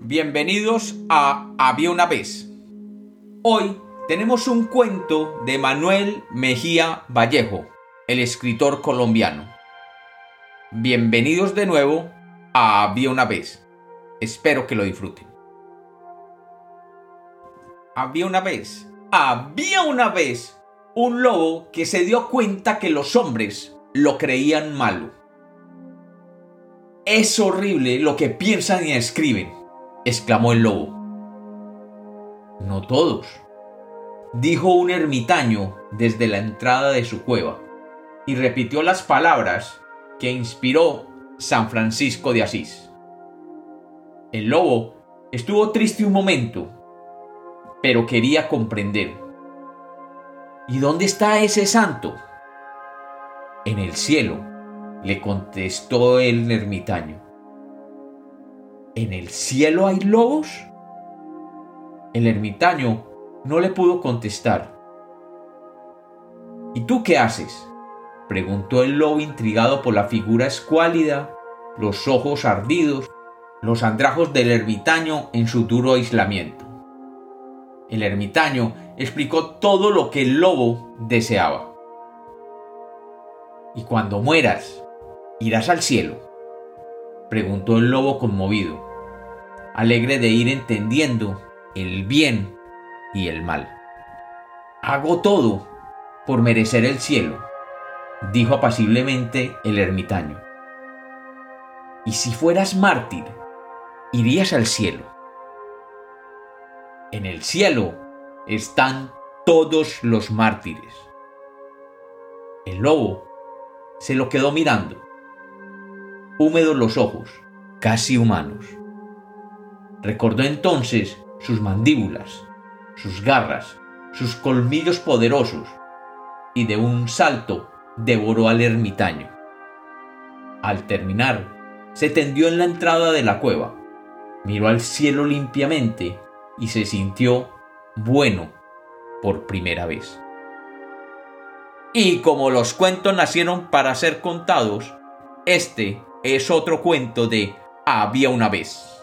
Bienvenidos a Había una vez. Hoy tenemos un cuento de Manuel Mejía Vallejo, el escritor colombiano. Bienvenidos de nuevo a Había una vez. Espero que lo disfruten. Había una vez, había una vez un lobo que se dio cuenta que los hombres lo creían malo. Es horrible lo que piensan y escriben, exclamó el lobo. No todos, dijo un ermitaño desde la entrada de su cueva, y repitió las palabras que inspiró San Francisco de Asís. El lobo estuvo triste un momento, pero quería comprender. ¿Y dónde está ese santo? En el cielo, le contestó el ermitaño. ¿En el cielo hay lobos? El ermitaño no le pudo contestar. ¿Y tú qué haces? preguntó el lobo intrigado por la figura escuálida, los ojos ardidos, los andrajos del ermitaño en su duro aislamiento. El ermitaño explicó todo lo que el lobo deseaba. ¿Y cuando mueras, irás al cielo? Preguntó el lobo conmovido, alegre de ir entendiendo el bien y el mal. Hago todo por merecer el cielo, dijo apaciblemente el ermitaño. ¿Y si fueras mártir, irías al cielo? En el cielo están todos los mártires. El lobo se lo quedó mirando. Húmedos los ojos, casi humanos. Recordó entonces sus mandíbulas, sus garras, sus colmillos poderosos, y de un salto devoró al ermitaño. Al terminar, se tendió en la entrada de la cueva, miró al cielo limpiamente y se sintió bueno por primera vez. Y como los cuentos nacieron para ser contados, este es otro cuento de Había una vez.